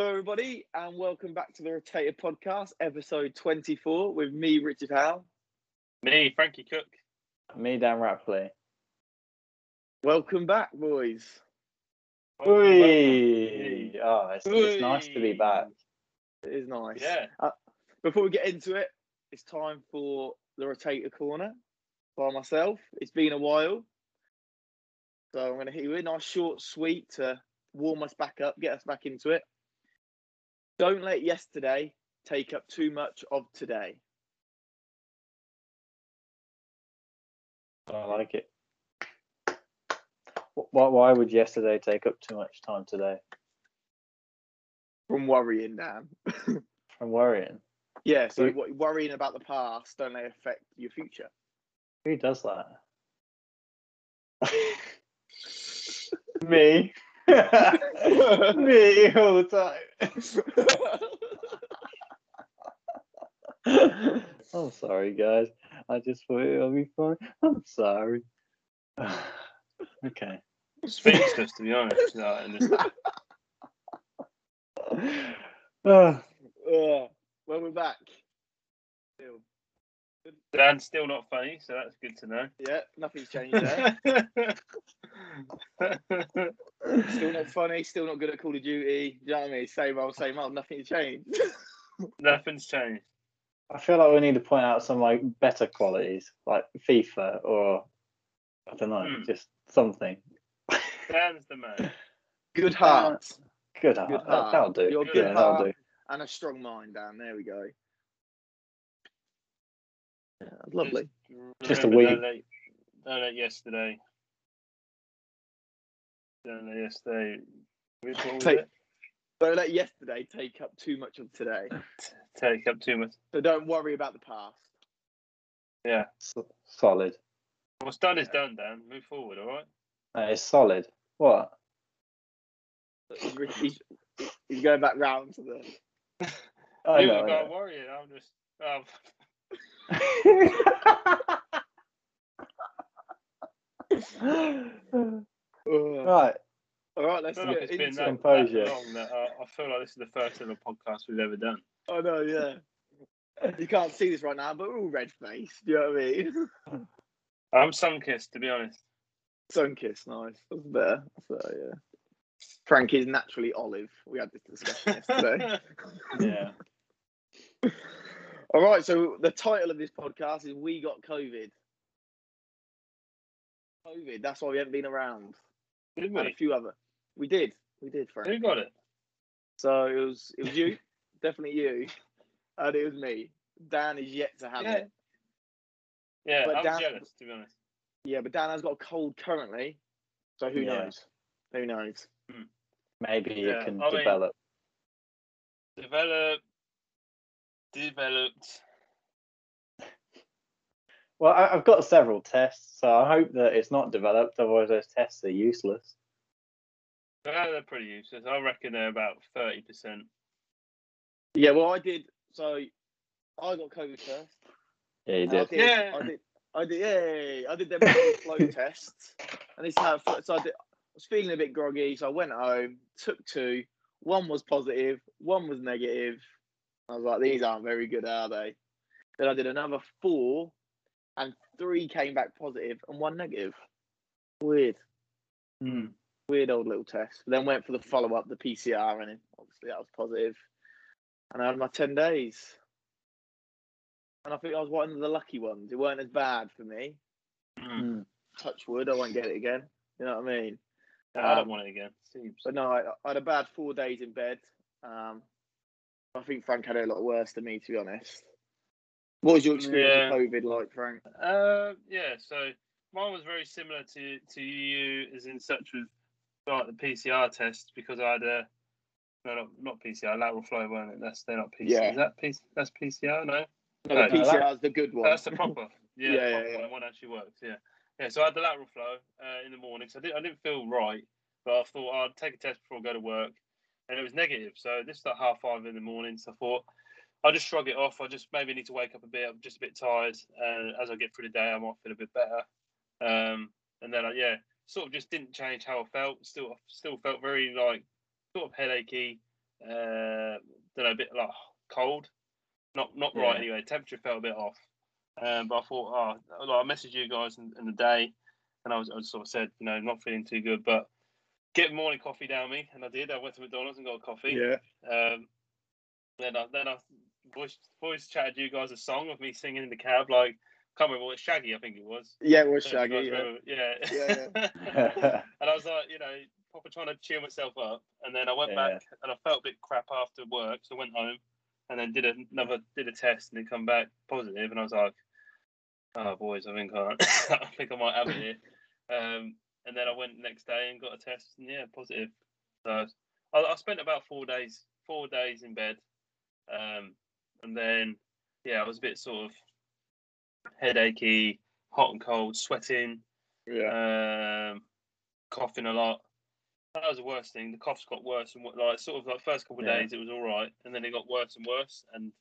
Hello, everybody, and welcome back to the Rotator Podcast, episode 24, with me, Richard Howe. Me, Frankie Cook. Me, Dan Rapley. Welcome back, boys. Whee! Oh, it's, it's nice to be back. It is nice. Yeah. Uh, before we get into it, it's time for the Rotator Corner by myself. It's been a while. So I'm going to hit you with a nice, short, sweet to warm us back up, get us back into it. Don't let yesterday take up too much of today. I like it. Why, why would yesterday take up too much time today? From worrying, Dan. From worrying. yeah, so You- what, worrying about the past, don't it affect your future. Who does that? Me. Me all the time. I'm sorry, guys. I just thought it'll be fun. I'm sorry. okay. Speechless, to be honest. No, and just- Ah, Uh, when we're back. Still. Dan's still not funny, so that's good to know. Yeah, nothing's changed there. still not funny, still not good at Call of Duty. Do you know what I mean? Same old, same old, nothing's changed. Nothing's changed. I feel like we need to point out some like better qualities, like FIFA or I don't know, Hmm. just something. Dan's the man. Good heart Good, heart. Good That- heart. That'll do. Your good yeah, that'll heart. do. and a strong mind, Dan. There we go. Yeah, lovely. Just a Remember, week. Don't let, don't yesterday. Don't let yesterday. Which one was Take- it? Don't let yesterday take up too much of today. Take up too much. So don't worry about the past. Yeah. S- solid. What's done is done, Dan. Move forward, all right? Uh, it's solid. What? He's, he's, he's going back round to the. I you know. got I to worry. I'm just. Know. Uh, right. all right, let's feel like get it's been into that. Composure. that long that uh, I feel like this is the first ever podcast we've ever done. I know, yeah. You can't see this right now, but we're all red faced. Do you know what I mean? I'm sun kissed, to be honest. Sun kiss, nice. That's better. So yeah. Frank is naturally olive. We had this discussion yesterday. Yeah. All right, so the title of this podcast is "We Got COVID." COVID. That's why we haven't been around. Did And a few other. We did. We did, Frank. Who got it? So it was. It was you, definitely you, and it was me. Dan is yet to have Yeah. it. Yeah, But I'm Dan- jealous, to be honest. Yeah, but Dan has got a cold currently. So who Yeah. knows? Who knows? Hmm. Maybe Yeah, it can I mean- develop. Developed. Developed. Well, I, I've got several tests, so I hope that it's not developed. Otherwise, those tests are useless. Yeah, they're pretty useless. I reckon they're about 30%. Yeah, well, I did. So I got COVID first. Yeah, you And I did. did. Yeah. I did. I did. Yay! I did them battle flow test, and this is how. So I, did, I was feeling a bit groggy, so I went home, took two. One was positive, one was negative. I was like, these aren't very good, are they? Then I did another four, and three came back positive and one negative. Weird, Hmm. weird old little test. Then went for the follow up, the PCR, and obviously that was positive. And I had my ten days. And I think I was one of the lucky ones. It weren't as bad for me. Mm. Touch wood, I won't get it again. You know what I mean? I don't Um, want it again. Seems. But no, I, I had a bad four days in bed. Um, I think Frank had it a lot worse than me, to be honest. What was your experience with COVID like, Frank? Uh, yeah, so mine was very similar to, to you, as in such with like the PCR test, because I had a. No, not, not PCR, lateral flow, weren't it? That's they're not PCR. Yeah. Is that P, that's PCR? No, No, No, PCR is the good one. that's the proper. Yeah, Yeah, the yeah, yeah. one, one actually works. Yeah, yeah. So I had the lateral flow uh, in the morning. So I didn't, I didn't feel right, but I thought I'd take a test before I go to work, and it was negative. So this is like half five in the morning. So I thought I'll just shrug it off. I just maybe need to wake up a bit. I'm just a bit tired, and as I get through the day, I might feel a bit better. Um, and then I, yeah, sort of just didn't change how I felt. Still, still felt very like sort of headachy. uh, don't know, a bit like cold, not not right anyway. Temperature felt a bit off, um, but I thought, oh, like, I messaged you guys in, in the day, and I was I sort of said, you know, not feeling too good, but get morning coffee down me, and I did. I went to McDonald's and got a coffee. Yeah. Um, then I then I voice voice chatted you guys a song of me singing in the cab, like can't remember what Shaggy I think it was. Yeah, it was Don't know if Shaggy. you guys Yeah. Yeah. Yeah. and I was like, you know, proper trying to cheer myself up, and then I went Yeah. back and I felt a bit crap after work, so I went home and then did another did a test and it come back positive, and I was like, oh boys, I think I, I think I might have it here. Um, and then I went the next day and got a test, and yeah, positive. So I, I spent about four days, four days in bed, um, and then yeah, I was a bit sort of headachy, hot and cold, sweating, Yeah. um, coughing a lot. That was the worst thing. The coughs got worse and like sort of like first couple of Yeah. days it was all right, and then it got worse and worse. And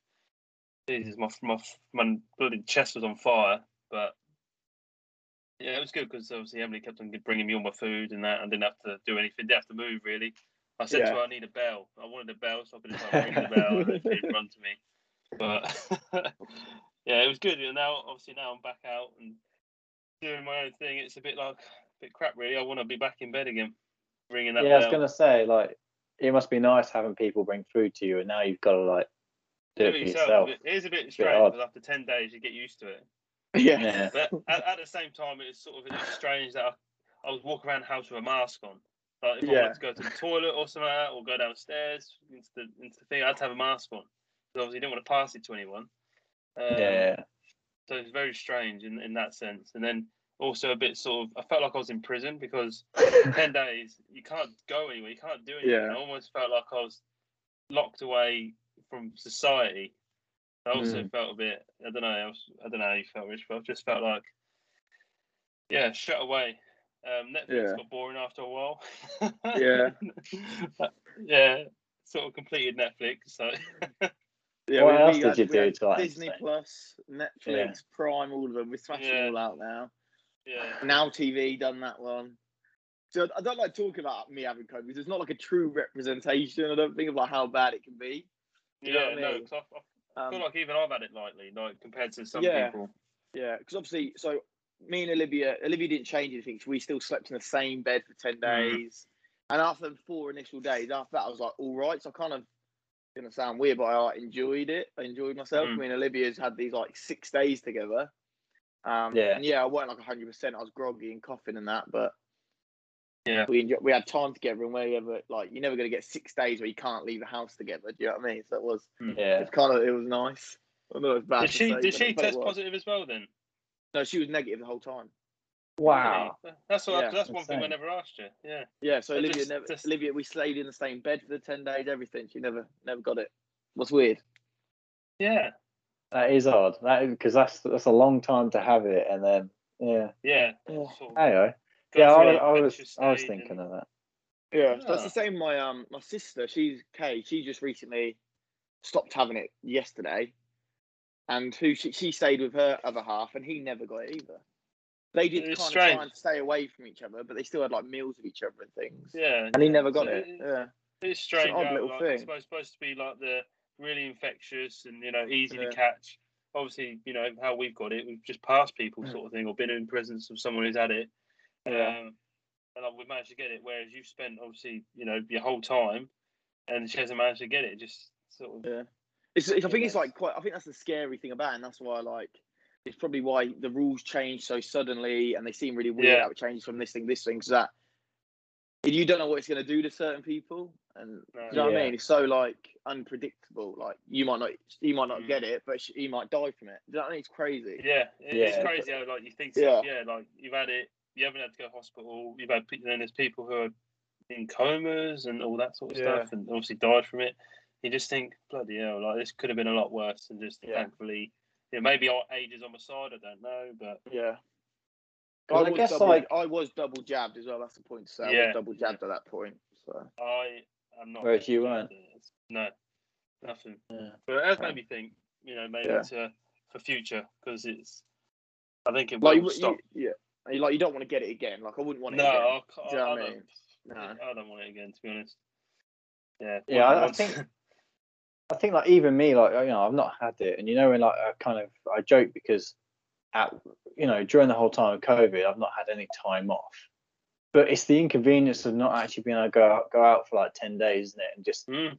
Jesus, my my my bloody chest was on fire. But yeah, it was good because obviously Emily kept on bringing me all my food and that. I didn't have to do anything. Didn't have to move really. I said to her, I need a bell. I wanted a bell, so I could just ring the bell and it didn't run to me. But yeah, it was good. And now, obviously, now I'm back out and doing my own thing. It's a bit like a bit crap, really. I want to be back in bed again, ringing that yeah, I was gonna say like it must be nice having people bring food to you, and now you've got to like do it for yourself. It is a bit strange because after ten days you get used to it. Yeah. Yeah, But at, at the same time, it's sort of it strange that I, I was walking around the house with a mask on. Like if I Yeah. wanted to go to the toilet or something like that, or go downstairs into the into the thing, I had to have a mask on. Because obviously, you didn't want to pass it to anyone. Um, yeah, So it's very strange in, in that sense. And then also a bit sort of, I felt like I was in prison because 10 days, you can't go anywhere, you can't do anything. Yeah. I almost felt like I was locked away from society. I also Mm. felt a bit, I don't know, I, was, I don't know how you felt, Rich, but I just felt like, yeah, shut away. Um, Netflix Yeah. got boring after a while. Yeah. yeah, sort of completed Netflix. So, Yeah, What we- else we did had- you we do to, Disney entertain? Plus, Netflix, Yeah. Prime, all of them. We're smashing Yeah. them all out now. yeah. Now TV done that one. So I don't like talking about me having COVID because it's not like a true representation. I don't think of like how bad it can be. You know yeah, what I no, I, I Um, feel like even I've had it lightly, like compared to some Yeah. people. Yeah, because obviously, so me and Olivia, Olivia didn't change anything. So we still slept in the same bed for ten Mm. days, and after four initial days, after that, I was like, all right. So I kind of gonna sound weird, but I like, enjoyed it. I enjoyed myself. Mm. Me and Olivia's had these like six days together. Um, Yeah. and yeah, I wasn't like hundred percent. I was groggy and coughing and that, but Yeah. we enjoy, we had time together, and we ever like you're never gonna get six days where you can't leave the house together. Do you know what I mean? So it was, hmm. yeah. it's kind of, it was nice. I know it's bad. Did she say, did she test positive as well then? No, she was negative the whole time. Wow. Really? That's what Yeah, that's one thing I never asked you. Yeah. Yeah, so So Olivia just- never just- Olivia we stayed in the same bed for the ten days, everything. She never never got it. What's weird? Yeah. That is odd. That because that's that's a long time to have it, and then yeah. Yeah. Yeah. Sort of Anyway, go yeah, I, through was- I was infectious I was thinking and- of that. Yeah, so it's Ah. the same. My um my sister, she's Kay. She just recently stopped having it yesterday, and who she, she stayed with her other half, and he never got it either. They did It's kind of try and stay away from each other, but they still had like meals with each other and things. Yeah. And he never got So it. Yeah, It's strange. It's an odd how, little like, thing. It's supposed, supposed to be like the really infectious and you know easy Yeah. to catch. Obviously, you know how we've got it. We've just passed people, sort of thing, or been in presence of someone who's had it. Yeah. Um, and we've managed to get it, whereas you've spent obviously, you know, your whole time, and she hasn't managed to get it. Just sort of. yeah. It's, it's I think it's like quite. I think that's the scary thing about, it, and that's why I like. It's probably why the rules change so suddenly, and they seem really weird Yeah. how it changes from this thing, this thing, so that you don't know what it's going to do to certain people, and No. You know what I mean? It's so like unpredictable. Like you might not, you might not Mm. get it, but you might die from it. Do you know what I mean? It's crazy. Yeah, it, Yeah. it's crazy how like you think, Yeah. yeah. yeah, like you've had it, you haven't had to go to hospital. You've had, pe- then there's people who are in comas and all that sort of Yeah. stuff, and obviously died from it. You just think, bloody hell, like this could have been a lot worse, and just Yeah. thankfully, yeah, maybe our age is on my side. I don't know, but Yeah. Well, I was guess, double, like- I was double jabbed as well. That's the point to say. I Yeah. was double jabbed at that point. So I am not. Whereas you really weren't. No, nothing. Yeah. But it has Okay. made me think, you know, maybe Yeah. to for future because it's. I think it like, will you, stop. you- yeah, And you- like you don't want to get it again. Like I wouldn't want it no, again. I, Do you know I, what I don't. mean? No. I don't want it again, to be honest. Yeah, Yeah, I- I think- I think like even me, like you know, I've not had it, and you know, when like I kind of I joke because at you know during the whole time of COVID, I've not had any time off. But it's the inconvenience of not actually being able to go out, go out for like ten days, isn't it? And just Mm.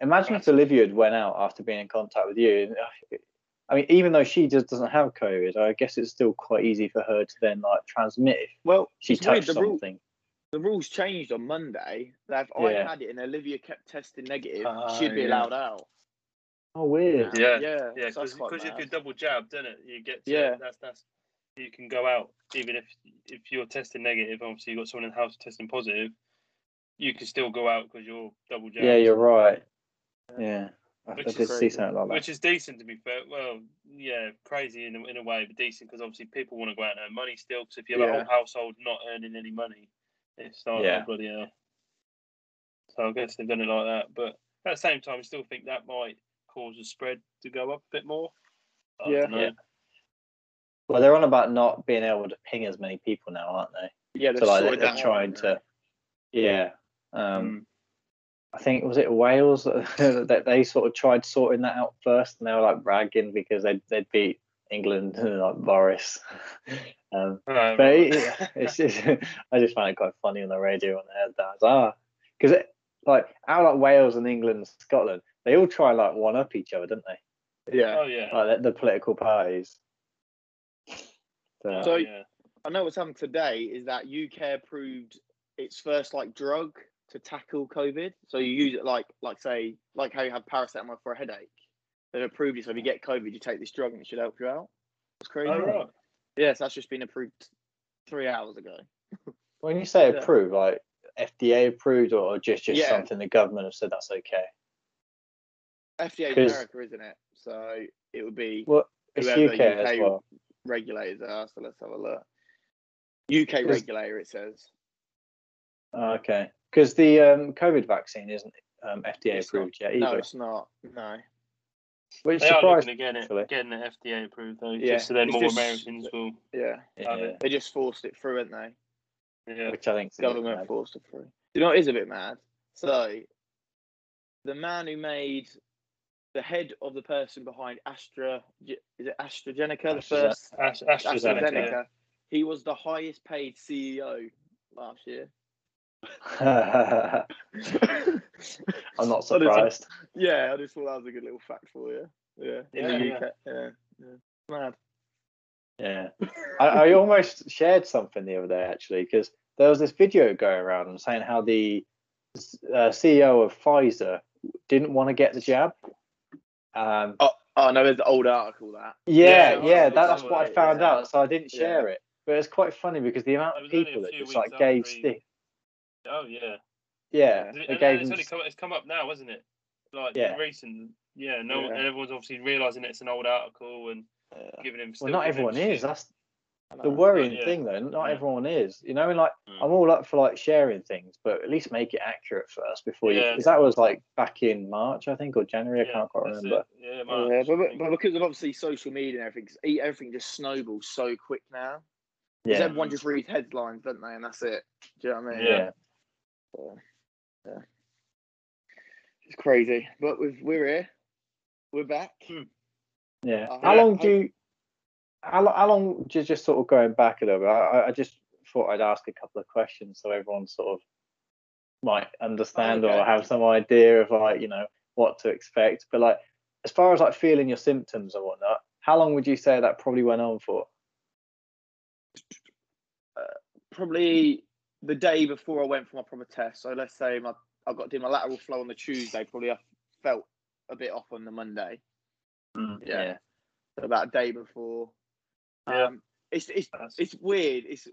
imagine if Olivia had went out after being in contact with you. And, uh, I mean, even though she just doesn't have COVID, I guess it's still quite easy for her to then like transmit if Well, she it's weird, touched the, rule, something. the rules changed on Monday. That if I Yeah. had it and Olivia kept testing negative, Ah, she'd be yeah. allowed out. Oh, weird. Yeah, yeah, Yeah, so because quite if you're double jabbed, then it you get to, Yeah. that's that's you can go out even if if you're testing negative. Obviously, you've got someone in the house testing positive. You can still go out because you're double jabbed. Yeah, you're right. Yeah, I, I Which did is see crazy. something like that. Which is decent to be fair. Well, yeah, crazy in a, in a way, but decent because obviously people want to go out and earn money still. Because if you have a whole household not earning any money, it's not Yeah. oh, bloody hell. So I guess they've done it like that. But at the same time, I still think that might cause the spread to go up a bit more. I Yeah. Yeah. Well, they're on about not being able to ping as many people now, aren't they? Yeah, So they've like sorted they're that out, trying haven't to, yeah. Um, Mm. I think was it Wales that they sort of tried sorting that out first, and they were like bragging because they they'd beat England like Boris. um, Oh, but it, it's just, I just found it quite funny on the radio when they heard that. I ah, because like out like Wales and England, and Scotland, they all try like one up each other, don't they? they? Yeah. oh yeah. Like the, the political parties. So, So- yeah. I know what's happened today is that UK approved its first like drug to tackle COVID. So you mm-hmm. use it like like say like how you have paracetamol for a headache. They've approved it so if you get COVID, you take this drug and it should help you out. It's crazy. Oh, right. Yes, that's just been approved three hours ago. when you say Yeah. approved, like FDA approved, or just just Yeah. something the government have said that's okay. FDA America, isn't it? So it would be Well, It's Whoever UK as well. regulators are. So let's have a look. UK regulator, it says. Oh, okay, because the um, COVID vaccine isn't um, FDA It's not- approved yet No, either, it's not. No. which They are surprised looking to get it, actually. getting the FDA approved though, Yeah, just so then it's more just- Americans will. Yeah. Yeah. They just forced it through, haven't they? Yeah. which I think is a bit government mad. forced it through. You know it is a bit mad? So, the man who made the head of the person behind Astra, is it AstraZeneca, the first Ast- AstraZeneca. AstraZeneca, he was the highest paid CEO last year. I'm not I just- surprised. yeah, I just thought that was a good little fact for you. Yeah, in Yeah, the. UK. Yeah, yeah. Mad. Yeah, I, I almost shared something the other day actually because there was this video going around saying how the uh, CEO of Pfizer didn't want to get the jab. Um, Oh no, there's an old article that. yeah, Yeah, yeah, that, that's what I found yeah. out, so I didn't Yeah. share it. But it's quite funny because the amount of was only a people that just like gave stick. Oh yeah. Yeah, And they it's only come, it's come up now, hasn't it? Like Yeah. recent. Yeah. No. Yeah. And everyone's obviously realizing it's an old article and Yeah. giving him. Well, not everyone is. shit. That's the worrying yeah. thing, though. Not Yeah. everyone is. You know, and like Mm. I'm all up for like sharing things, but at least make it accurate first before you. Yeah. Because that was like back in March, I think, or January. I can't quite that's it. remember. Yeah. March, Yeah, but, but, because of obviously social media and everything, 'cause everything just snowballs so quick now. Because Yeah, everyone just reads headlines, don't they? And that's it. Do you know what I mean? Yeah. Yeah. So, yeah. It's crazy. But we've, we're here. We're back. Yeah. Uh, how yeah, long I- do you, how, how long just just sort of going back a little bit? I, I just thought I'd ask a couple of questions so everyone sort of might understand okay. or have some idea of like you know what to expect. But like as far as like feeling your symptoms and whatnot, how long would you say that probably went on for? Probably the day before I went for my proper test. So let's say my I got to do my lateral flow on the Tuesday. Probably I felt a bit off on the Monday. Yeah. So about a day before. Yeah. Um, it's it's That's- it's weird. It's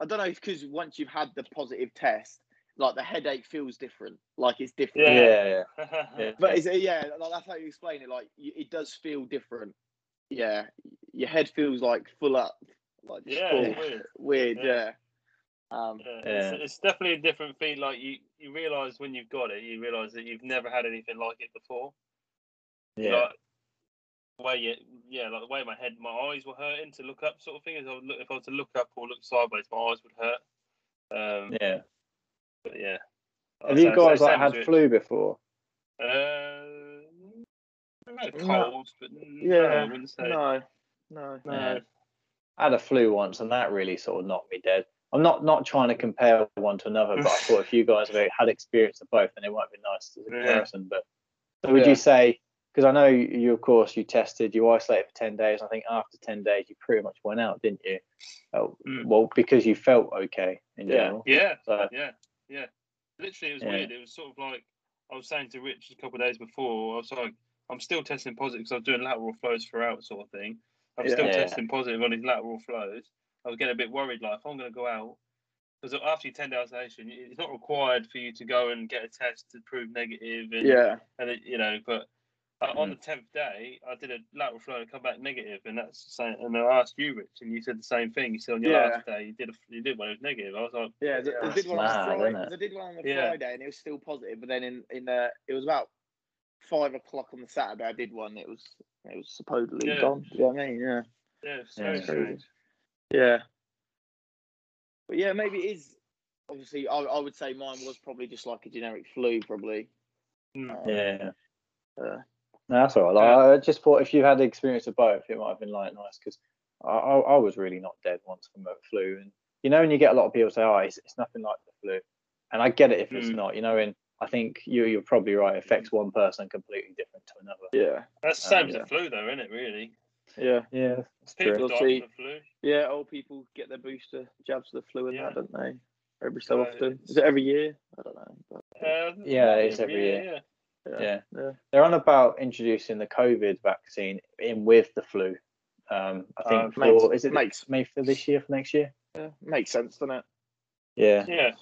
I don't know if because once you've had the positive test, like the headache feels different. Like it's different. Yeah, Yeah. yeah. yeah. But it's, yeah, like, that's how you explain it. Like y- it does feel different. Yeah, your head feels like full up, like Yeah, full. weird. Weird, Yeah. yeah. Um, Yeah, Yeah. It's, it's definitely a different feel. Like you, you realize when you've got it, you realize that you've never had anything like it before. yeah. Like, the way you, yeah, like the way my head, my eyes were hurting to look up, sort of thing. As I would look, if I was to look up or look sideways, my eyes would hurt. Um, yeah. but yeah, Have you guys like had Rich. flu before? Uh, I've had a No. cold, but no, Yeah, I wouldn't say. No, no. No. Yeah. I had a flu once, and that really sort of knocked me dead. I'm not not trying to compare one to another, but I thought if you guys have had experience of both, then it might be nice as a Yeah. comparison. But so would Yeah. you say? Because I know you, of course, you tested, you isolated for ten days. I think after ten days, you pretty much went out, didn't you? Oh, Mm. Well, because you felt okay in Yeah. general. Yeah, So yeah, yeah. Literally, it was Yeah. weird. It was sort of like I was saying to Rich a couple of days before. I was like, I'm still testing positive because I was doing lateral flows throughout, sort of thing. I'm Yeah. still Yeah. testing positive on these lateral flows. I was getting a bit worried, like if I'm going to go out, because after your 10 day isolation, it's not required for you to go and get a test to prove negative, and Yeah, and it, you know, but uh, on Mm. the tenth day, I did a lateral flow and come back negative, and that's the same. And I asked you, Rich, and you said the same thing. You said on your Yeah. last day you did a, you did one, it was negative. I was like, yeah. the- I did one on Mad, Friday. isn't? I did one on the Yeah. Friday, and it was still positive. But then in in uh, it was about five o'clock on the Saturday. I did one. It was it was supposedly Yeah. gone. Do you know what I mean? Yeah, yeah, it's Yeah, very it's strange. Yeah. But yeah, maybe it is. Obviously, I, I would say mine was probably just like a generic flu, probably. Mm. Um, yeah. Uh, No, that's all right. Like, I just thought if you had the experience of both, it might have been like nice because I, I, I was really not dead once from a flu, and you know, when you get a lot of people say, "Oh, it's, it's nothing like the flu," and I get it if it's Mm. not. You know, and I think you you're probably right. It affects one person completely different to another. yeah, That's the same as yeah. the flu, though, isn't it? Really, yeah, Yeah, that's people true. Die see. from the flu. yeah. Old people get their booster jabs of the flu and Yeah. that, don't they? Every so Uh, often. Is it every year? I don't know. But, Uh, Yeah, it's every year. Yeah, Yeah. yeah. They're on about introducing the COVID vaccine in with the flu. Um, I think Uh, makes- for is it makes- May for this year for next year? yeah. Makes sense, doesn't it? Yeah. yeah.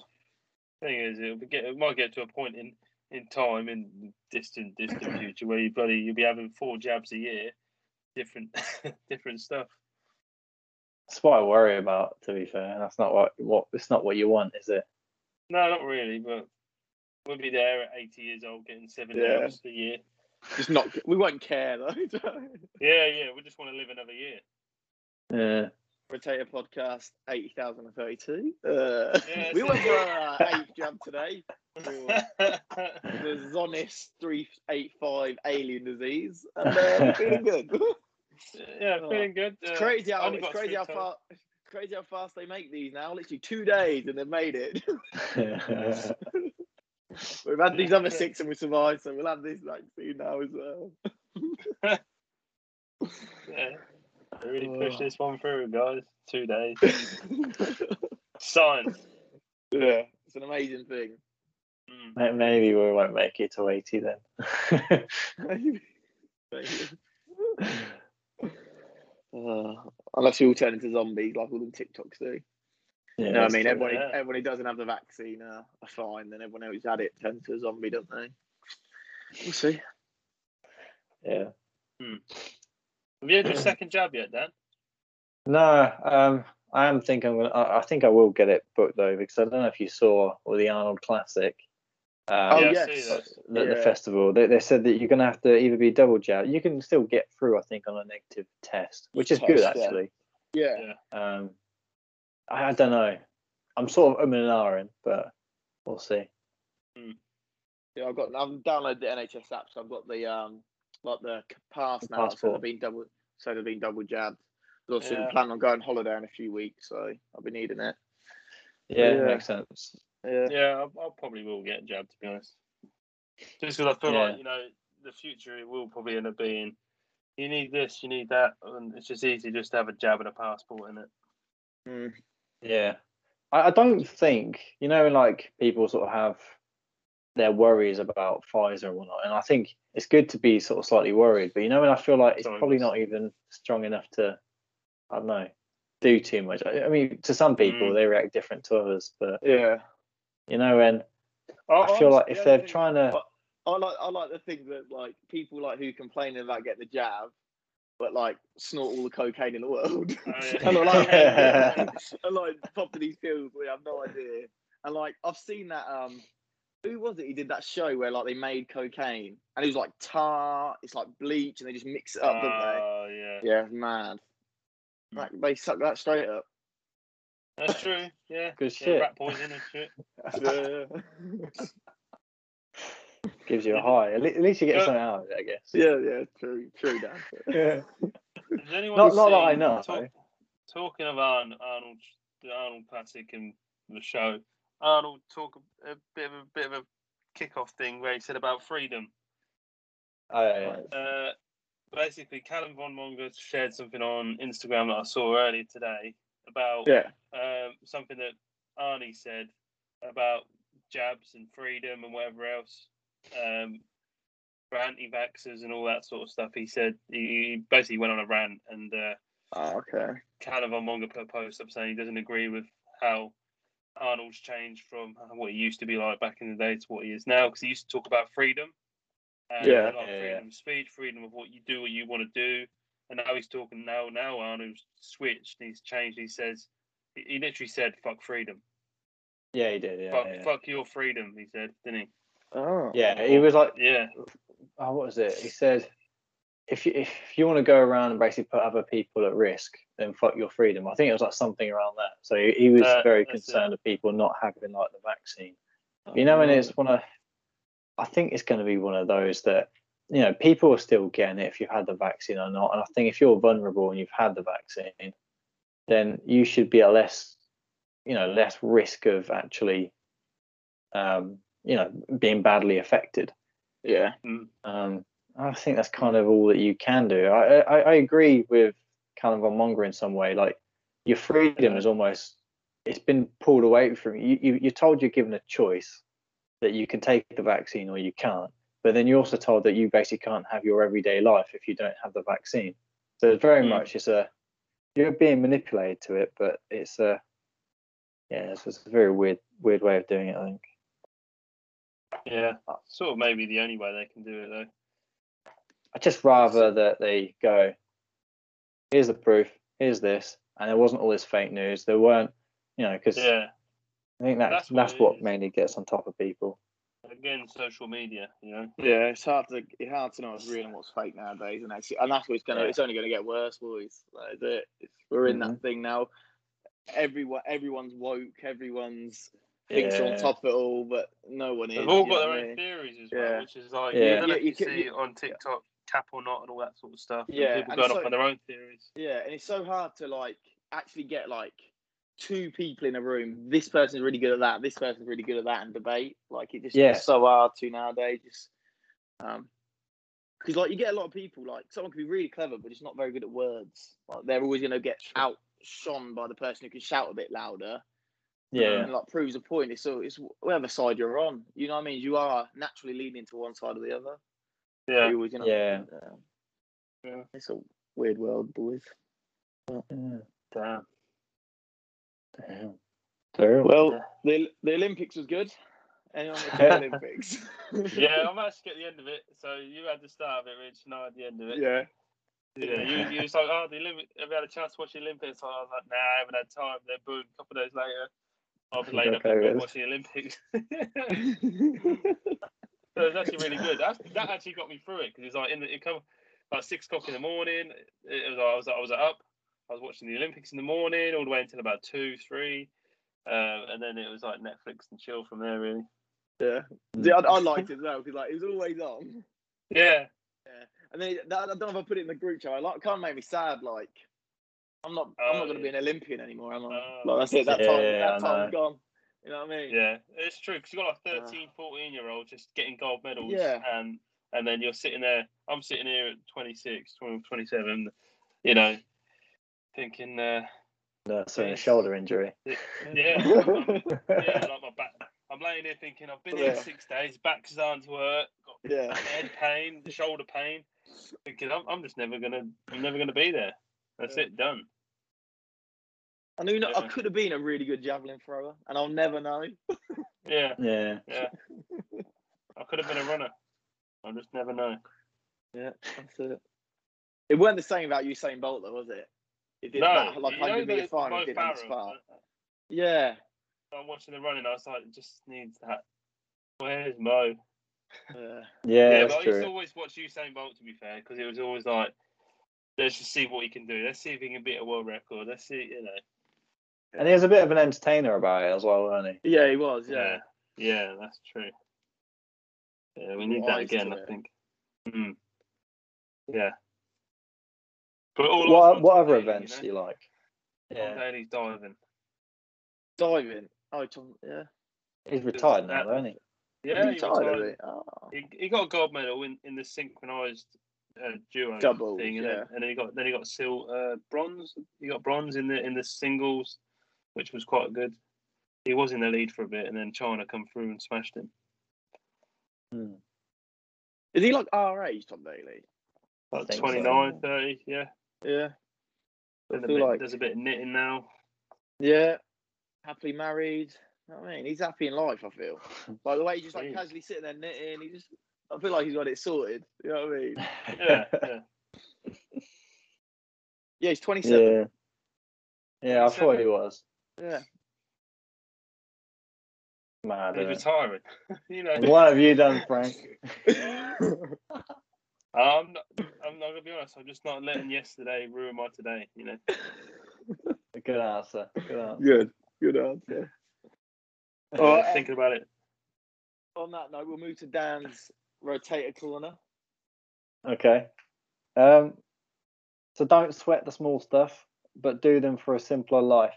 Thing is, it'll be get, it might get to a point in in time in distant distant future where you bloody you'll be having four jabs a year, different different stuff. That's what I worry about. To be fair, that's not what what it's not what you want, is it? No, not really, but we'll be there at 80 years old getting seven Yeah. jabs a year. Just not. We won't care though. Yeah, yeah, we just want to live another year. Yeah. Rotator podcast eighty thousand and thirty-two. Uh, Yeah, we so- went for our eighth jab today. The Zonis three eight five alien disease, and uh, feeling good. Yeah, feeling good. It's Uh, crazy how only crazy how toes. fast crazy how fast they make these now. Literally two days and they've made it. We've had these other six and we survived, so we'll have this vaccine now as well. Yeah, we really pushed Oh. this one through, guys. Two days. Science. yeah, it's an amazing thing. Mm. Maybe we won't make it to 80 then. Maybe. Uh, unless we all turn into zombies like all them TikToks do. yeah, You know what I mean? true. Everyone, yeah. everyone who doesn't have the vaccine uh, are fine, then everyone who's had it turns to a zombie, don't they? We'll see. Yeah. Have you had your second jab yet, Dan? No, um, I am thinking. I'm I, I think I will get it booked though because I don't know if you saw or the Arnold Classic. Um, Oh, yeah, I yes. see that. the, the festival. They, they said that you're going to have to either be double jab. You can still get through, I think, on a negative test, which is good Test, yeah. actually. Yeah. Um, I, I don't know. I'm sort of um and ahhing, but we'll see. Yeah, I've got. I've downloaded the NHS app, so I've got the um, like the c- pass The now. So passport. they've been double. So they've been double jabbed. Also, Yeah. planning on going holiday in a few weeks, so I'll be needing it. Yeah, Yeah. makes sense. Yeah. Yeah, I, I probably will get a jab to be honest. Just because I feel Yeah. like you know the future it will probably end up being you need this, you need that, and it's just easy just to have a jab and a passport in it. Mm. Yeah, I, I don't think you know, like people sort of have their worries about Pfizer and whatnot, and I think it's good to be sort of slightly worried. But you know, and I feel like it's probably not even strong enough to, I don't know, do too much. I, I mean, to some people Mm. they react different to others, but Yeah. You know, and I, I feel like if they're thing- trying to, I like I like the thing that like people like who complain about getting the jab, but like snort all the cocaine in the world. Oh, yeah. and like, Yeah. and like popping these pills, we have no idea. And like I've seen that um who was it? He did that show where like they made cocaine and it was like tar, it's like bleach, and they just mix it up, don't they? Oh yeah, Yeah, it's mad. Like, they suck that straight up. That's true. Yeah, Good yeah, shit. rat poison and shit. Yeah. gives you a high. At least you get Yeah. something out of it, I guess. Yeah, yeah, true, true, Dan. Yeah. Has anyone Not- not that I seen- know. talk- talking of Arn, Arnold, the Arnold Classic and the show, Arnold talk a, a bit of a bit of a kick-off thing where he said about freedom. Oh, yeah, yeah. Uh, basically, Calum Von Moger shared something on Instagram that I saw earlier today about Yeah, um, something that Arnie said about jabs and freedom and whatever else um, for anti-vaxxers and all that sort of stuff. He said he, he basically went on a rant and uh, oh, okay. Calum Von Moger put a post up saying he doesn't agree with how Arnold's changed from what he used to be like back in the day to what he is now because he used to talk about freedom. And Yeah. like Yeah, freedom of speech, freedom of what you do, what you want to do. And now he's talking now. Now Arnold's switched. And he's changed. He says he, he literally said "fuck freedom." Yeah, he did. Yeah, fuck, yeah. fuck your freedom. He said, didn't he? Oh, Yeah, he was like, Yeah, oh, what was it? He said, if you if you want to go around and basically put other people at risk, then fuck your freedom. I think it was like something around that. So he, he was Uh, very that's it. concerned of people not having like the vaccine. You know, and it's one of, I think it's going to be one of those that, you know, people are still getting it if you've had the vaccine or not. And I think if you're vulnerable and you've had the vaccine, then you should be at less, you know, less risk of actually, um, you know, being badly affected. yeah, Um, I think that's kind of all that you can do. I, I, I agree with Calum Von Moger in some way. Like your freedom is almost it's been pulled away from you. you. You're told you're given a choice that you can take the vaccine or you can't. But then you're also told that you basically can't have your everyday life if you don't have the vaccine. So it's very Mm. much it's a you're being manipulated to it, but it's a yeah, it's just a very weird weird way of doing it. I think. yeah. Sort of maybe the only way they can do it though. I'd just rather that they go, here's the proof, here's this, and there wasn't all this fake news. There weren't, you know, because Yeah. I think that's That's that's what what, mainly gets on top of people. Again, social media. You know. yeah. It's hard to it's hard to know what's real and what's fake nowadays, and actually, and that's what it's gonna. Yeah. It's only gonna get worse, boys. That is it. It's, we're in Mm-hmm. that thing now. Everyone, everyone's woke. Everyone's thinks Yeah. on top of it all, but no one is. They've all got what their I own mean? theories as well, Yeah. which is like Yeah. I know Yeah, you you, can- see you- on TikTok cap or not and all that sort of stuff. and Yeah, people and going so- off on their own theories. Yeah, and it's so hard to like actually get like two people in a room. This person's really good at that. This person's really good at that, and debate. Like it just Yeah. it's so hard to nowadays. Just um, because like you get a lot of people like someone can be really clever, but just not very good at words. Like they're always going to get outshone by the person who can shout a bit louder. Yeah, and like proves a point. It's so it's whatever side you're on. You know what I mean? You are naturally leaning to one side or the other. Yeah. You always, you know, Yeah. uh, Yeah. It's a weird world, boys. yeah. Damn. Damn. Terrible. Well, the the Olympics was good. Anyone with the Olympics? Yeah, I'm actually at the end of it. So you had the start of it, Rich, and I had the end of it. yeah. Yeah, you, you was like, oh, the Olympics. Have you had a chance to watch the Olympics? I was like, nah, I haven't had time. Then boom, a couple of days later, I've been laying up in Okay, bed yes. watching the Olympics. so it was actually really good. That, that actually got me through it because it's like in the, it come like six o'clock in the morning. It was I was I was up. I was watching the Olympics in the morning all the way until about two, three, um, and then it was like Netflix and chill from there. Really. yeah. See, I, I liked it as well because like it was always on. Yeah. Yeah, And then that, I don't know if I put it in the group chat. I like kind of made me sad. Like I'm not I'm Oh, not going to yeah. be an Olympian anymore. am I? Oh. like that's it. That time Yeah, that I time's gone. You know what I mean? Yeah, it's true because you've got like 13, 14 year olds just getting gold medals. Yeah. And and then you're sitting there. I'm sitting here at 26, 20, 27, you know, thinking, uh, No, sorry, a shoulder injury. yeah, yeah, like my back. I'm laying here thinking I've been here Yeah. six days, back's starting to hurt, got Yeah. head pain, shoulder pain. Thinking I'm, I'm just never gonna, I'm never gonna be there. That's Yeah. it, done. I knew I Yeah. could have been a really good javelin thrower, and I'll never know. Yeah, Yeah. yeah. I could have been a runner. I'll just never know. Yeah, that's it. It weren't the same about Usain Bolt, though, was it? It did No, that like you know hundred meter that final, Mo did on the Farah, spot. Yeah, I'm watching the running. I was like, it just needs that. Where's Mo? yeah, Yeah, Yeah, that's but I used to always watch Usain Bolt to be fair, because it was always like, let's just see what he can do. Let's see if he can beat a world record. Let's see, you know. And he was a bit of an entertainer about it as well, wasn't he? yeah. He was. Yeah, Yeah, yeah, that's true. Yeah, we need that again. I think. Mm. Yeah. But all What on what Tom other Daley, you events know? do you like? Yeah. Tom Daley's diving. Diving. Oh, Tom, yeah. He's retired now, though, isn't he? Yeah, he, Retired, retired. he? Oh. he, he got a gold medal in, in the synchronized uh, duo Doubles, thing, and yeah. then and then he got then he got sil uh, bronze. He got bronze in the in the singles, which was quite good. He was in the lead for a bit, and then China come through and smashed him. Hmm. Is he like our age, Tom Daley? Like think so. 30, yeah. Yeah. There's a, bit, like- there's a bit of knitting now. Yeah. Happily married. You know I mean? He's happy in life, I feel. By the way, he's just like casually sitting there knitting. He just, I feel like he's got it sorted. You know what I mean? Yeah, yeah. Yeah, he's 27. yeah. Yeah, I thought he was. Yeah. Mad. He's retiring. you know, What have you done, Frank? I'm not, I'm not gonna be honest. I'm just not letting yesterday ruin my today. You know. Good answer. Good answer. Good. Good answer. All right. thinking about it. On that note, we'll move to Dan's rotator corner. Okay. Um, so don't sweat the small stuff, but do them for a simpler life.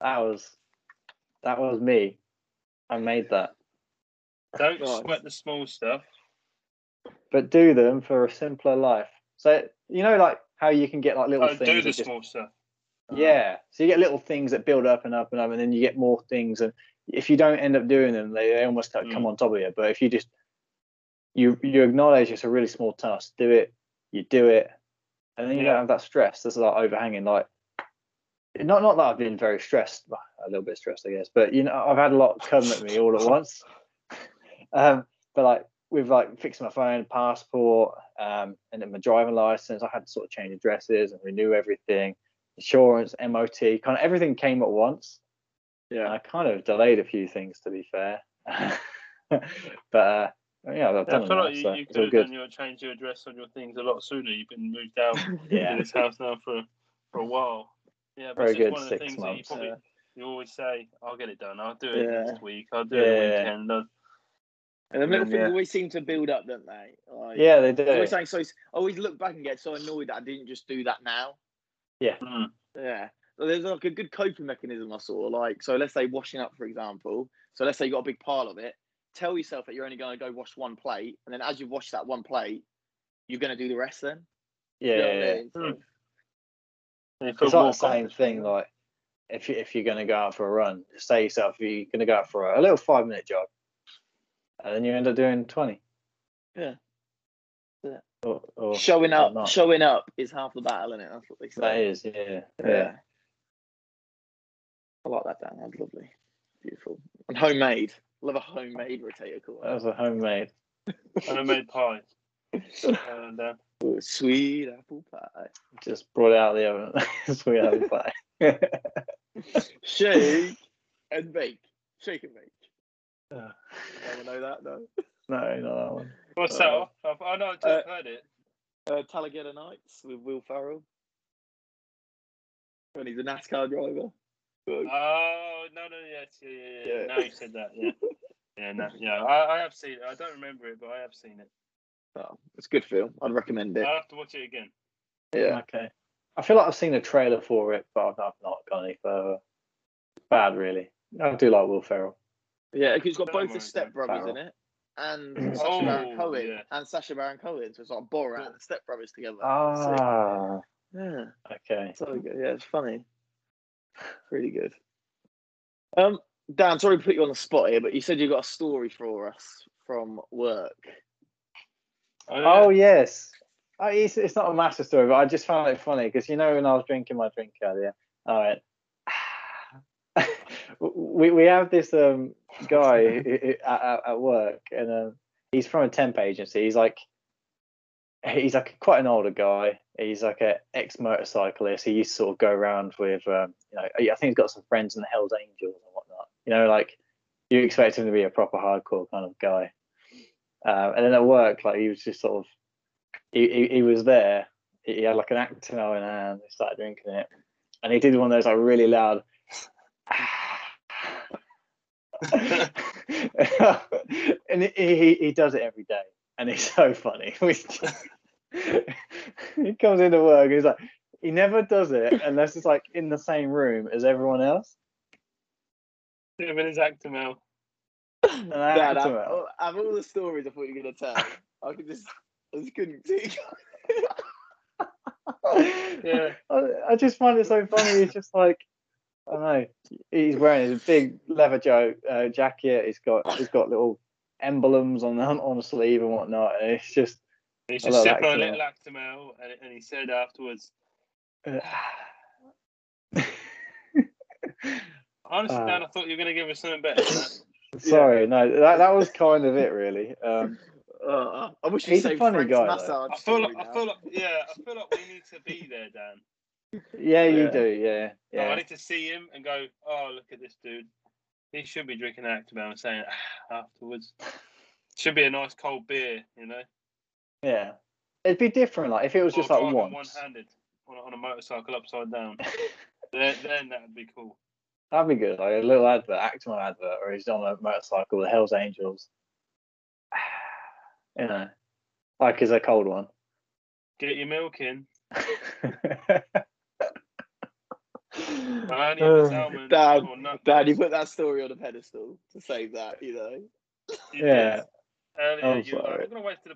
That was that was me. I made that. Don't Nice. sweat the small stuff. But do them for a simpler life. So you know like how you can get like little Oh, things do the just small stuff. Yeah. So you get little things that build up and up and up, and then you get more things. And if you don't end up doing them, they, they almost come Mm. on top of you. But if you just you you acknowledge it's a really small task, do it, you do it, and then you Yeah. don't have that stress. That's like overhanging. Like not not that I've been very stressed, a little bit stressed, I guess. But you know, I've had a lot come at me all at once. Um, but like with like fixing my phone, passport, um, and then my driving license, I had to sort of change addresses and renew everything insurance, MOT, kind of everything came at once. Yeah. I kind of delayed a few things to be fair. but uh, yeah, I've Yeah, I feel like you, so you could have good. done your change your address on your things a lot sooner. You've been moved out Yeah. in this house now for for a while. Yeah, but Very good, one of the six things that you months, probably yeah. you always say, "I'll get it done. I'll do it Yeah. next week. I'll do it weekend." I'll- And them little And, things yeah. always seem to build up, don't they? Like, Yeah, they I do. always saying so. I always look back and get so annoyed that I didn't just do that now. Mm. Yeah. So there's like a good coping mechanism I saw. Like, so let's say washing up, for example. So let's say you got a big pile of it. Tell yourself that you're only going to go wash one plate, and then as you wash that one plate, you're going to do the rest. Then. Yeah, You know what I yeah, yeah. mean? Mm. And you feel It's like the same thing. Like if you, if you're going to go out for a run, say yourself you're going to go out for a, a little five minute jog, and then you end up doing twenty. Yeah. Yeah. Or, or showing up, not. showing up is half the battle, isn't it? That's what they say. That is, yeah, yeah. Yeah. I like that, Dan. That's lovely. Beautiful. And homemade. Love a homemade rotator That was a homemade. And I made pie. and uh, Ooh, sweet apple pie. Just brought it out of the oven. Sweet apple pie. Shake and bake. Shake and bake. Uh, Anyone know that? No. no, not that one. what's that? Uh, off? I've, I know I've uh, heard it. Uh, Talladega Nights with Will Ferrell. When he's a NASCAR driver. Oh no, no, yes, yeah, yeah, yeah. Yeah. Now you said that, yeah, yeah, no, yeah. I, I have seen it. I don't remember it, but I have seen it. Oh, it's a good film. I'd recommend it. I'll have to watch it again. Yeah. Okay. I feel like I've seen a trailer for it, but I've not, not gone any further. Bad, really. I do like Will Ferrell. Yeah, because it's got both worry, the Step Brothers in it. And Sacha Oh, Baron Cohen yeah. and Sacha Baron Cohen, so it's like Borat and the Step Brothers together. Sick. Ah, yeah. okay. So good. Yeah, it's funny. Really good. Um, Dan, sorry to put you on the spot here, but you said you got a story for us from work. Oh, yeah. Oh yes. Oh, it's, it's not a massive story, but I just found it funny because you know when I was drinking my drink earlier, I went. We we have this um guy at, at- at work, and um, he's from a temp agency. He's like he's like quite an older guy. He's like an ex motorcyclist. He used to sort of go around with um, you know I think he's got some friends in the Hell's Angels and whatnot. You know, like you expect him to be a proper hardcore kind of guy. Um, and then at work, like he was just sort of, he, he, he was there. He, had like an Actimel in hand. He started drinking it, and he did one of those like really loud. and he, he he does it every day, and it's so funny. He comes into work, and he's like, he never does it unless it's like in the same room as everyone else. Him and his Actimel. And I Dad, had out to- of all the stories I thought you were gonna tell, I could just, I just couldn't see. Yeah. I, I just find it so funny. It's just like I know. He's wearing his big leather jo- uh, jacket. He's got he's got little emblems on on on the sleeve and whatnot. And it's just He's just love on a little Actimel, and, and he said afterwards, uh, honestly, Uh, Dan, I thought you were going to give us something better than that. sorry. No, that that was kind of it, really. Um, Uh, I wish you He's a saved funny Frank's guy, I feel like, I feel like, yeah, I feel like we need to be there, Dan. Yeah, you Yeah. do. Yeah, No, I yeah. need to see him and go, oh, look at this dude. He should be drinking Actimel and saying ah, afterwards. Should be a nice cold beer, you know. Yeah. It'd be different, like if it was Or just like once. one-handed on a, on a motorcycle upside down. then, then that would be cool. That'd be good. Like a little advert, Actimel advert, or he's on a motorcycle with Hell's Angels. You know, like as a cold one. Get your milk in. Uh, Only if it's Dad, Dad, you put that story on a pedestal to save that, you know. You Yeah. Earlier, I'm you were like, sorry. we're going to wait to the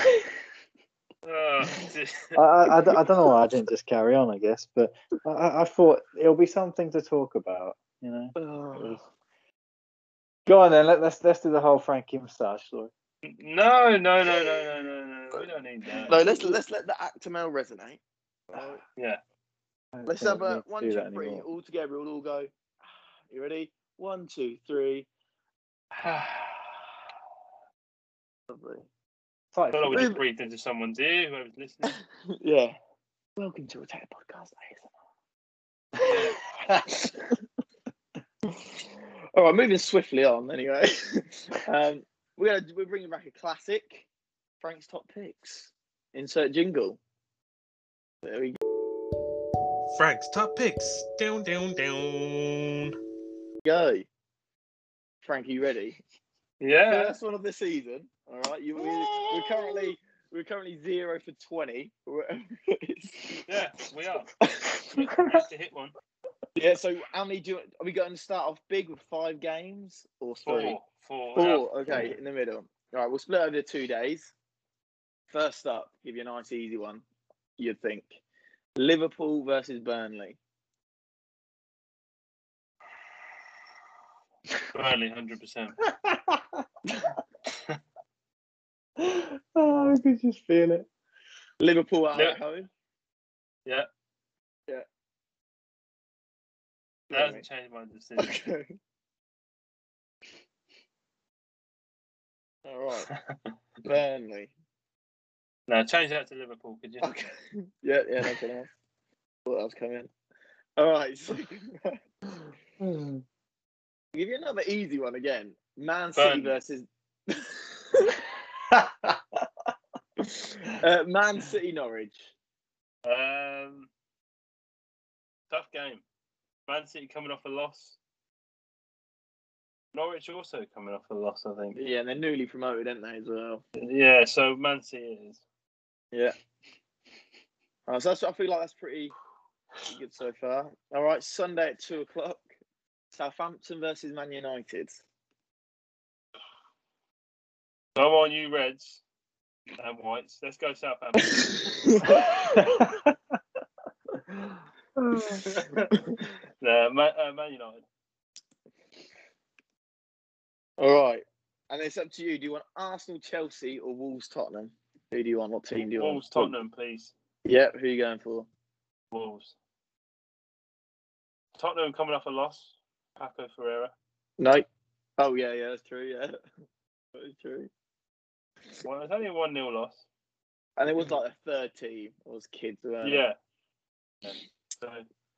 podcast. Oh, I, I, I don't know why I didn't just carry on, I guess, but I- I, I thought it'll be something to talk about, you know. Oh. Go on then, let, let's let's do the whole Frankie moustache story. no, no, no, no, no, no, no. We don't need that. No, let's let's let the Actimel resonate. Alright, Yeah. I don't Let's have a need to one, do two, that three, anymore. all together. We'll all go. You ready? One, two, three. Lovely. It's I feel like we just Move- breathed into someone's ear, whoever's listening. Yeah. Welcome to a Tech Podcast ASMR. All right, moving swiftly on. Anyway, um, we're gonna we're bringing back a classic, Frank's top picks. Insert jingle. There we Frank's top picks. Down, down, down. go. Frank, are you ready? Yeah. First one of the season. All right, you we, we're currently we're currently zero for twenty. Yeah, we are. We have to hit one. yeah. So how many do you, are we going to start off big with five games or three? Four. Four. Four. yeah. Okay, in the middle. All right, we'll split over two days. First up, give you a nice easy one. You'd think Liverpool versus Burnley. Burnley, 100%. oh, I could just feel it. Liverpool out Yeah. at home. Yeah. Yeah. That hasn't changed my decision. Okay. All right, Burnley. No, change that to Liverpool, could you? Okay. yeah, yeah, no problem. Thought that was coming. All right. So, give you another easy one again. Man City Burnley. versus uh, Man City Norwich. Um, tough game. Man City coming off a loss. Norwich also coming off a loss, I think. Yeah, and they're newly promoted, aren't they, as well? Yeah, so Man City it is. Yeah. Uh, so that's, I feel like that's pretty, pretty good so far. All right, Sunday at two o'clock. Southampton versus Man United. Come on, you Reds and Whites. Let's go Southampton. no, Man, uh, Man United. All right, and it's up to you. Do you want Arsenal, Chelsea, or Wolves, Tottenham? Who do you want? What team do you want? Wolves, Tottenham, please. Yeah, who are you going for? Wolves. Tottenham coming off a loss. Paco Ferreira. No. Oh yeah, yeah, that's true. Yeah, that is true. Well, it's only a 1 0 loss. And it was like a third team. It was kids. weren't it? Yeah. yeah. So,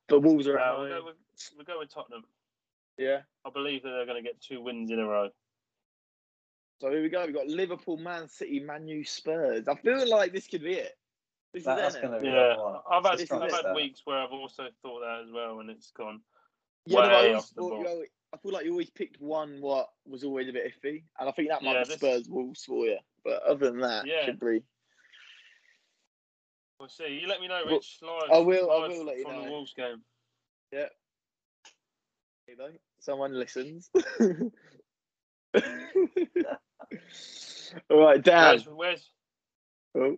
but Wolves are at uh, we'll, home. go with, we'll go with Tottenham. Yeah. I believe that they're going to get two wins in a row. So here we go. We've got Liverpool, Man City, Man U, Spurs. I feel like this could be it. This That's is it. gonna be Yeah. I've had I've had it. weeks where I've also thought that as well, and it's gone. Yeah, I way off the thought, ball. you know, I feel like you always picked one what was always a bit iffy, and I think that might Yeah, be this- Spurs Wolves for you. But other than that, Yeah. should be. We'll see. You let me know, Well, Rich. Live. I will- I will let you from know. the Wolves game. Yeah. You know, someone listens. All right, Dan. Where's, where's Oh,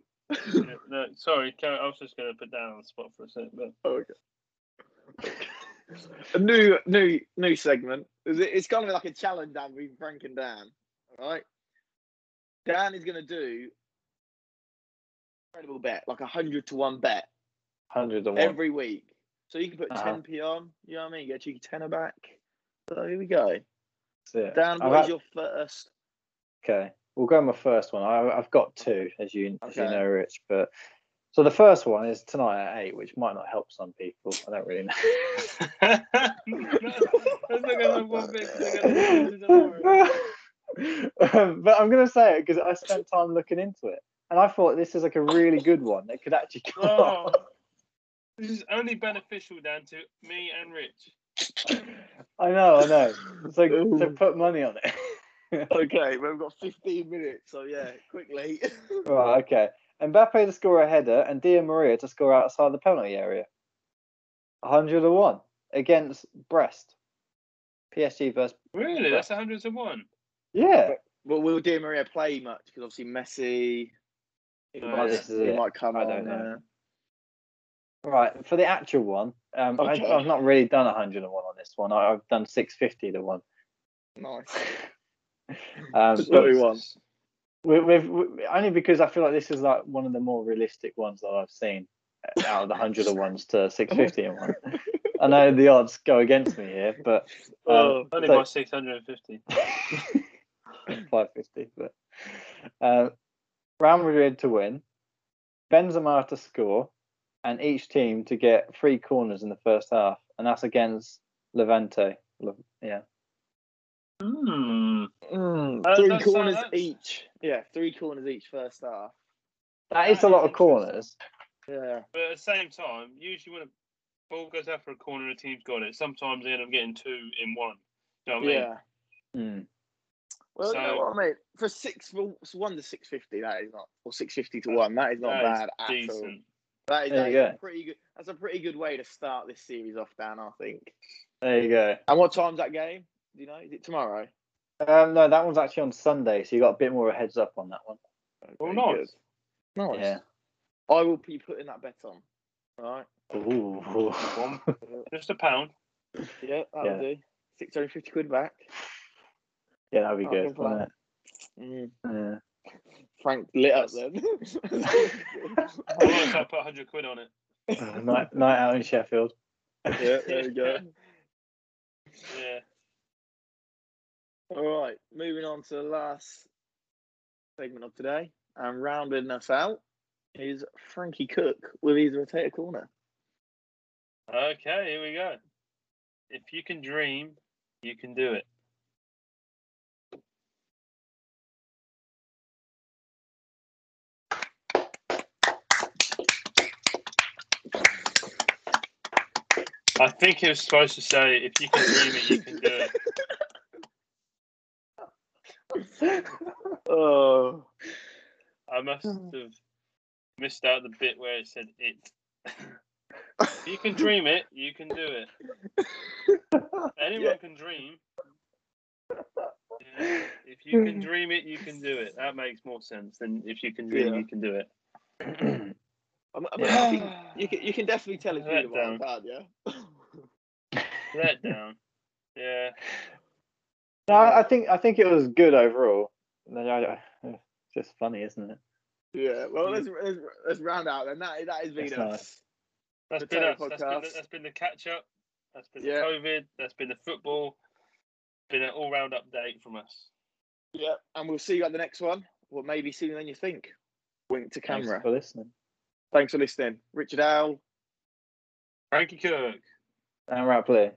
yeah, no, sorry, I was just going to put down on the spot for a second. but oh, okay. a new, new, new segment. It's- It's kind of like a challenge, Dan, between Frank and Dan. All right. Dan is going to do incredible bet, like a hundred to one bet Hundred and one. every week. So you can put Uh-huh. ten p on. You know what I mean? Get a cheeky tenner back. So here we go. That's it. Dan, I've what is had- your first? Okay, we'll go with my first one. I, I've got two, as you as you know, Rich. But so the first one is tonight at eight, which might not help some people. I don't really know. that's not going to one bit. 'cause they're gonna lose, don't worry. Um, but I'm going to say it because I spent time looking into it, and I thought this is like a really good one that could actually come Oh, this is only beneficial down to me and Rich. I know, I know. So, so put money on it. Okay, we've got fifteen minutes. So yeah, quickly. right, okay. Mbappe to score a header and Di Maria to score outside the penalty area. 101 against Brest. PSG versus. Really? That's a hundred to one. Yeah. But will Di Maria play much? Because obviously Messi, he, No, might, this is he it. might come I on. don't know. uh, Right. For the actual one, um, I, Okay. I've not really done 101 on this one. I, I've done 650 to one. nice. Um, What you want? with, with, with- only because I feel like this is like one of the more realistic ones that I've seen uh, out of the hundred of ones to 650 and one. I know the odds go against me here, but um, Oh, Only so- by six hundred and fifty. 550. But uh, Real Madrid to win, Benzema to score, and each team to get three corners in the first half, and that's against Levante. Le- yeah, Hmm. Mm, Uh, three that's- corners that's- each. Yeah, three corners each first half. that is That a lot is of corners. Yeah. But at the same time, usually when a ball goes out for a corner, a team's got it. Sometimes they end up getting two in one. You know what I mean? Yeah. Mm. Well, you know what I mean? For six, for one to six fifty, that is not, or six fifty to one, that is not That is bad at all. decent. That is, that you a pretty good. That's a pretty good way to start this series off, Dan. I think. There you go. And what time's that game? Do you know? Is it tomorrow? Um, no, that one's actually on Sunday, so you got a bit more of a heads up on that one. Oh, Very nice. good. Nice. Yeah. I will be putting that bet on. All right. Ooh. One, just a pound. Yeah, that'll Yeah. do. Six hundred fifty quid back. yeah, that'd be I good. wouldn't Mm. Yeah. Frank lit up then. I might to put hundred quid on it. Uh, night, night out in Sheffield. yeah, there we go. Yeah. All right, moving on to the last segment of today, and rounding us out is Frankie Cook with his rotator corner. Okay, here we go. If you can dream, you can do it. I think he was supposed to say, if you can dream it, you can do it. Oh, I must oh. have missed out the bit where it said it. If you can dream it, you can do it. Anyone Yeah. can dream. Yeah. If you can dream it, you can do it. That makes more sense than if you can dream, Yeah. you can do it. I mean, I mean, I think you can you can definitely tell if Let you're the wild down. card, yeah. Let down. Yeah. No, I I think I think it was good overall. No, I- I- It's just funny, isn't it? Yeah. Well, let's let's, let's round out then. That that has been That's us. nice. That's The been Taylor us. That's been the, podcast. that's been the catch up. That's been Yeah. the COVID. That's been the football. Been an all round update from us. Yeah, and we'll see you at the next one. Well, maybe sooner than you think. Wink to Thanks camera. for listening. Thanks for listening, Richard Owl. Frankie Kirk. And right play.